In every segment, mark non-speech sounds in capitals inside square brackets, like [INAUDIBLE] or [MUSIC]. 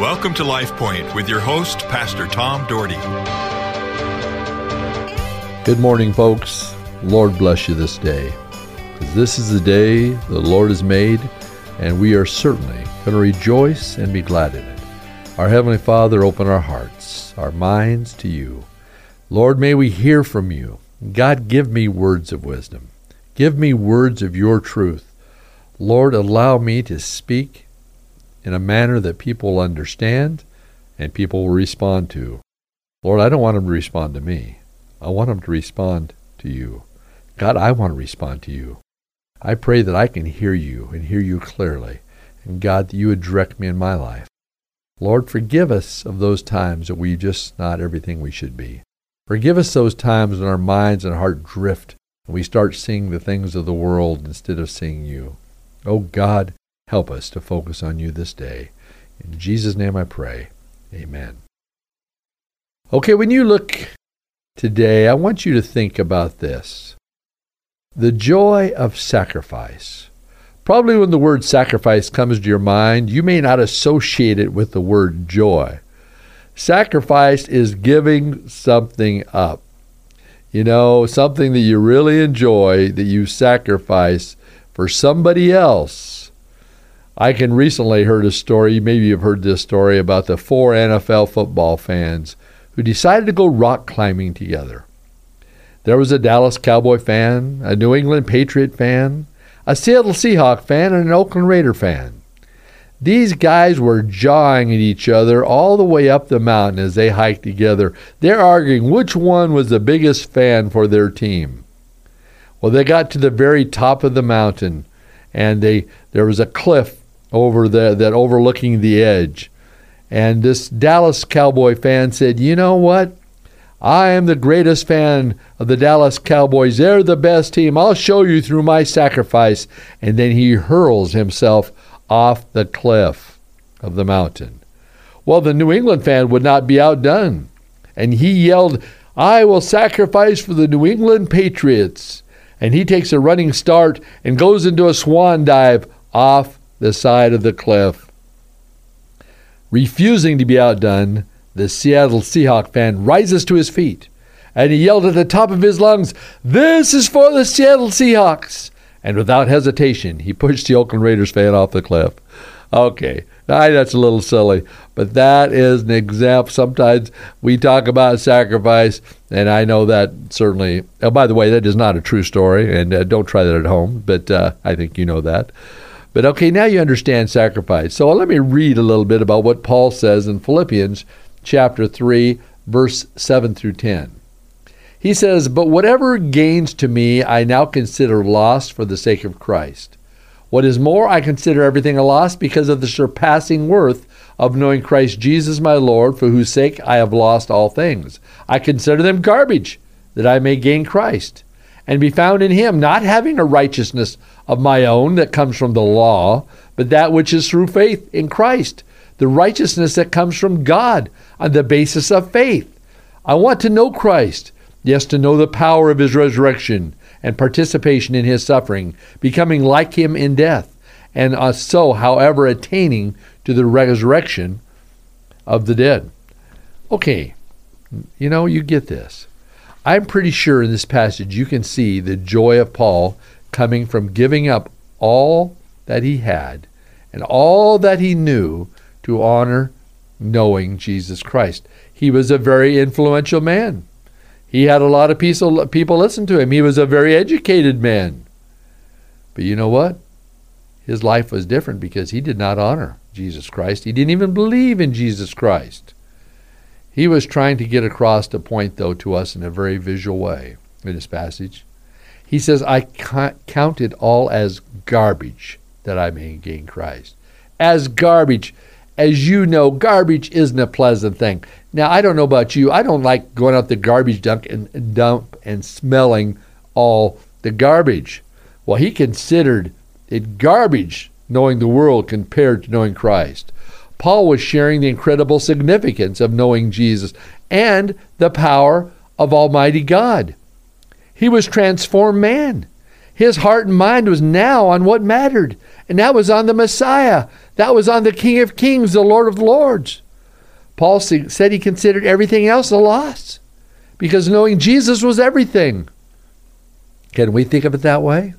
Welcome to Life Point with your host, Pastor Tom Dougherty. Good morning, folks. Lord bless you this day. This is the day the Lord has made, and we are certainly going to rejoice and be glad in it. Our Heavenly Father, open our hearts, our minds to you. Lord, may we hear from you. God, give me words of wisdom. Give me words of your truth. Lord, allow me to speak in a manner that people understand and people will respond to. Lord, I don't want them to respond to me. I want them to respond to you. God, I want to respond to you. I pray that I can hear you and hear you clearly. And God, that you would direct me in my life. Lord, forgive us of those times that we just not everything we should be. Forgive us those times when our minds and heart drift and we start seeing the things of the world instead of seeing you. Oh God, Help us to focus on you this day. In Jesus' name I pray. Amen. Okay, when you look today, I want you to think about this the joy of sacrifice. Probably when the word sacrifice comes to your mind, you may not associate it with the word joy. Sacrifice is giving something up. You know, something that you really enjoy that you sacrifice for somebody else I can recently heard a story, maybe you've heard this story, about the four NFL football fans who decided to go rock climbing together. There was a Dallas Cowboy fan, a New England Patriot fan, a Seattle Seahawk fan, and an Oakland Raider fan. These guys were jawing at each other all the way up the mountain as they hiked together. They're arguing which one was the biggest fan for their team. Well, they got to the very top of the mountain, and they there was a cliff over the, that overlooking the edge. And this Dallas Cowboy fan said, You know what? I am the greatest fan of the Dallas Cowboys. They're the best team. I'll show you through my sacrifice. And then he hurls himself off the cliff of the mountain. Well, the New England fan would not be outdone. And he yelled, I will sacrifice for the New England Patriots. And he takes a running start and goes into a swan dive off the side of the cliff. Refusing to be outdone, the Seattle Seahawk fan rises to his feet and he yelled at the top of his lungs, This is for the Seattle Seahawks! And without hesitation, he pushed the Oakland Raiders fan off the cliff. Okay, that's a little silly, but that is an example. Sometimes we talk about sacrifice, and I know that certainly. Oh, by the way, that is not a true story, and uh, don't try that at home, but uh, I think you know that. But okay, now you understand sacrifice. So let me read a little bit about what Paul says in Philippians chapter 3, verse 7 through 10. He says, But whatever gains to me, I now consider lost for the sake of Christ. What is more, I consider everything a loss because of the surpassing worth of knowing Christ Jesus my Lord, for whose sake I have lost all things. I consider them garbage, that I may gain Christ and be found in him, not having a righteousness of my own that comes from the law, but that which is through faith in Christ, the righteousness that comes from God on the basis of faith. I want to know Christ, yes, to know the power of his resurrection and participation in his suffering, becoming like him in death, and uh, so, however, attaining to the resurrection of the dead. Okay, you know, you get this. I'm pretty sure in this passage you can see the joy of Paul coming from giving up all that he had and all that he knew to honor knowing Jesus Christ. He was a very influential man. He had a lot of people listen to him. He was a very educated man. But you know what? His life was different because he did not honor Jesus Christ. He didn't even believe in Jesus Christ. He was trying to get across a point, though, to us in a very visual way in this passage. He says, I count it all as garbage that I may gain Christ. As garbage. As you know, garbage isn't a pleasant thing. Now, I don't know about you. I don't like going out the garbage dump and dump and smelling all the garbage. Well, he considered it garbage knowing the world compared to knowing Christ. Paul was sharing the incredible significance of knowing Jesus and the power of Almighty God. He was transformed man. His heart and mind was now on what mattered, and that was on the Messiah. That was on the King of Kings, the Lord of Lords. Paul said he considered everything else a loss because knowing Jesus was everything. Can we think of it that way?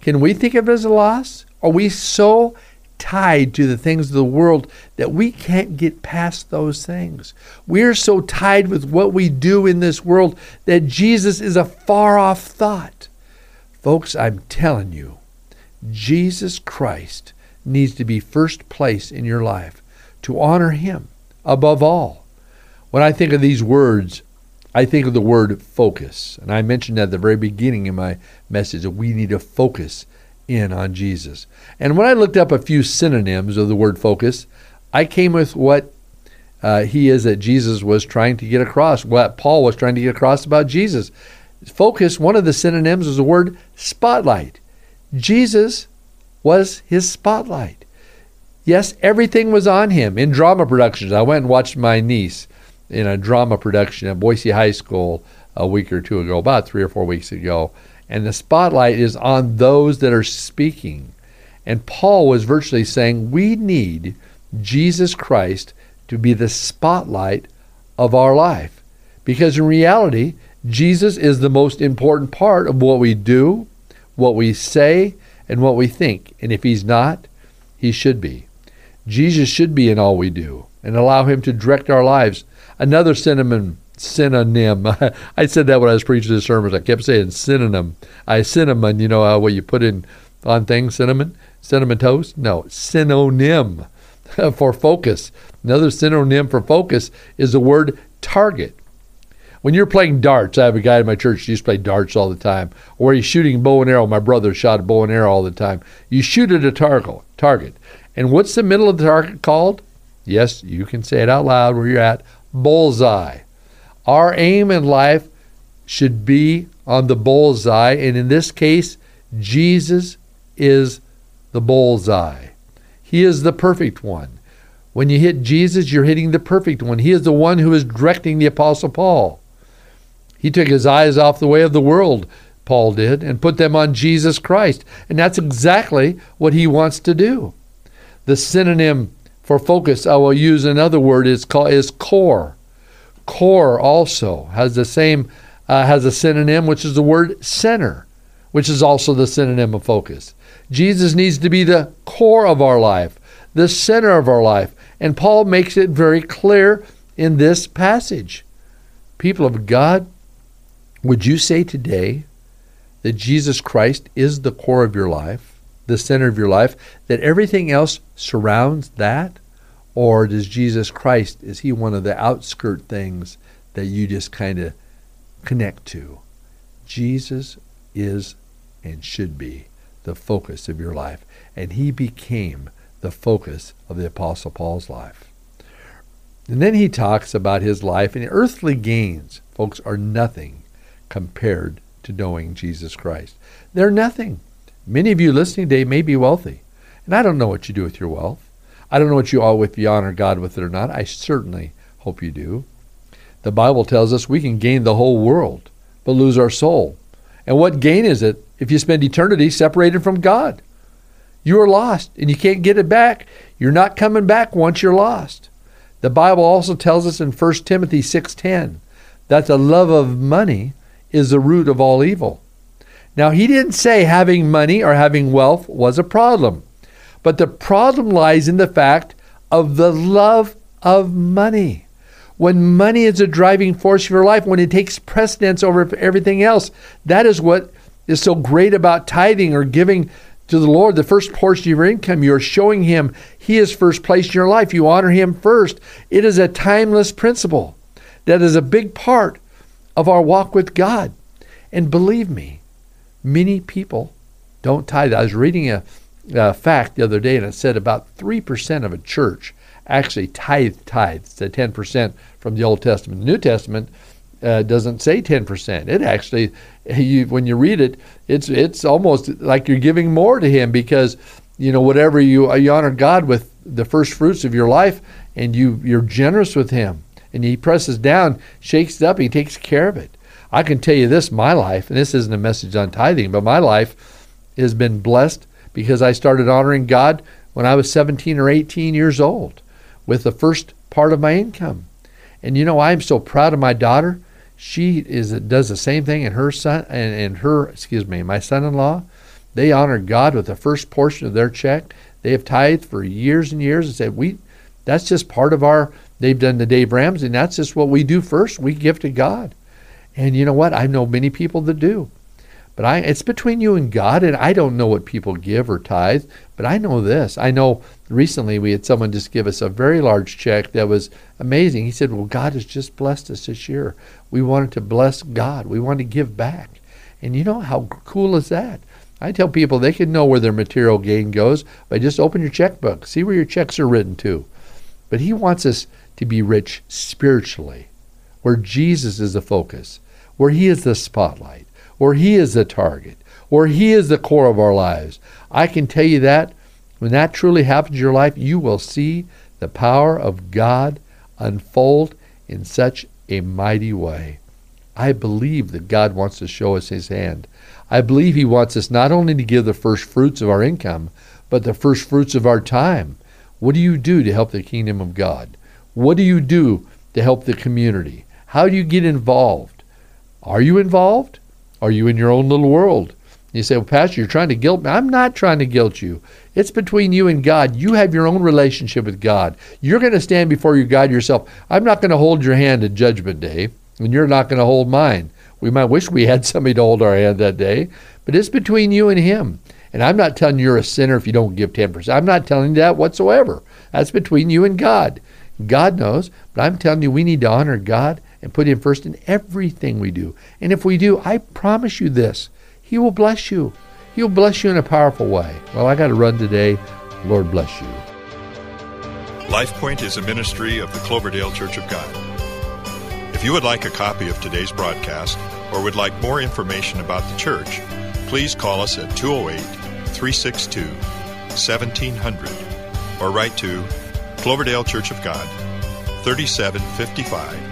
Can we think of it as a loss? Are we so tied to the things of the world that we can't get past those things? We're so tied with what we do in this world that Jesus is a far off thought. Folks, I'm telling you, Jesus Christ needs to be first place in your life to honor Him above all. When I think of these words, I think of the word focus. And I mentioned at the very beginning in my message that we need to focus in on Jesus. And when I looked up a few synonyms of the word focus, I came with what uh, he is that Jesus was trying to get across, what Paul was trying to get across about Jesus. Focus, one of the synonyms is the word spotlight. Jesus was his spotlight. Yes, everything was on him in drama productions. I went and watched my niece in a drama production at Boise High School a week or two ago, about three or four weeks ago. And the spotlight is on those that are speaking. And Paul was virtually saying, we need Jesus Christ to be the spotlight of our life. Because in reality, Jesus is the most important part of what we do, what we say, and what we think. And if he's not, he should be. Jesus should be in all we do and allow him to direct our lives. Another synonym synonym. [LAUGHS] I said that when I was preaching the sermons. I kept saying synonym. I cinnamon, you know uh, what you put in on things, cinnamon, cinnamon toast? No, synonym [LAUGHS] for focus. Another synonym for focus is the word target. When you're playing darts, I have a guy in my church who used to play darts all the time, or he's shooting bow and arrow. My brother shot bow and arrow all the time. You shoot at a target. Target. And what's the middle of the target called? Yes, you can say it out loud where you're at. Bullseye. Our aim in life should be on the bullseye, and in this case, Jesus is the bullseye. He is the perfect one. When you hit Jesus, you're hitting the perfect one. He is the one who is directing the Apostle Paul. He took his eyes off the way of the world, Paul did, and put them on Jesus Christ. And that's exactly what he wants to do. The synonym for focus, I will use another word, is, called, is core. Core also has the same, uh, has a synonym, which is the word center, which is also the synonym of focus. Jesus needs to be the core of our life, the center of our life. And Paul makes it very clear in this passage. People of God, would you say today that Jesus Christ is the core of your life? the center of your life, that everything else surrounds that? Or does Jesus Christ, is he one of the outskirt things that you just kind of connect to? Jesus is and should be the focus of your life. And he became the focus of the Apostle Paul's life. And then he talks about his life, and earthly gains, folks, are nothing compared to knowing Jesus Christ. They're nothing. Many of you listening today may be wealthy, and I don't know what you do with your wealth. I don't know what you all if you honor God with it or not. I certainly hope you do. The Bible tells us we can gain the whole world, but lose our soul. And what gain is it if you spend eternity separated from God? You are lost and you can't get it back. You're not coming back once you're lost. The Bible also tells us in 1 Timothy 6:10 that the love of money is the root of all evil. Now, he didn't say having money or having wealth was a problem, but the problem lies in the fact of the love of money. When money is a driving force of your life, when it takes precedence over everything else, that is what is so great about tithing or giving to the Lord the first portion of your income. You're showing Him He is first place in your life. You honor Him first. It is a timeless principle that is a big part of our walk with God. And believe me, Many people don't tithe. I was reading a, a fact the other day, and it said about 3% of a church actually tithe tithes, the 10% from the Old Testament. The New Testament uh, doesn't say 10%. It actually, you, when you read it, it's it's almost like you're giving more to Him because you know whatever you you honor God with the first fruits of your life, and you you're generous with Him, and He presses down, shakes it up, He takes care of it. I can tell you this my life, and this isn't a message on tithing, but my life has been blessed because I started honoring God when I was 17 or 18 years old with the first part of my income. And you know, I'm so proud of my daughter. She is does the same thing, and her son and, and her excuse me, my son-in-law, they honor God with the first portion of their check. They have tithed for years and years and said we that's just part of our they've done the Dave Ramsey, and that's just what we do first. We give to God. And you know what? I know many people that do. But I, it's between you and God, and I don't know what people give or tithe, but I know this. I know recently we had someone just give us a very large check that was amazing. He said, Well, God has just blessed us this year. We wanted to bless God, we wanted to give back. And you know how cool is that? I tell people they can know where their material gain goes by just open your checkbook, see where your checks are written to. But He wants us to be rich spiritually, where Jesus is the focus, where He is the spotlight or He is the target, or He is the core of our lives. I can tell you that when that truly happens in your life, you will see the power of God unfold in such a mighty way. I believe that God wants to show us His hand. I believe He wants us not only to give the first fruits of our income, but the first fruits of our time. What do you do to help the kingdom of God? What do you do to help the community? How do you get involved? Are you involved? Are you in your own little world? You say, well, Pastor, you're trying to guilt me. I'm not trying to guilt you. It's between you and God. You have your own relationship with God. You're going to stand before your God yourself. I'm not going to hold your hand at Judgment Day, and you're not going to hold mine. We might wish we had [LAUGHS] somebody to hold our hand that day, but it's between you and Him. And I'm not telling you you're a sinner if you don't give 10%. I'm not telling you that whatsoever. That's between you and God. God knows, but I'm telling you we need to honor God and put Him first in everything we do. And if we do, I promise you this He will bless you. He'll bless you in a powerful way. Well, I got to run today. Lord bless you. LifePoint is a ministry of the Cloverdale Church of God. If you would like a copy of today's broadcast or would like more information about the church, please call us at 208 362 1700 or write to Cloverdale Church of God, 3755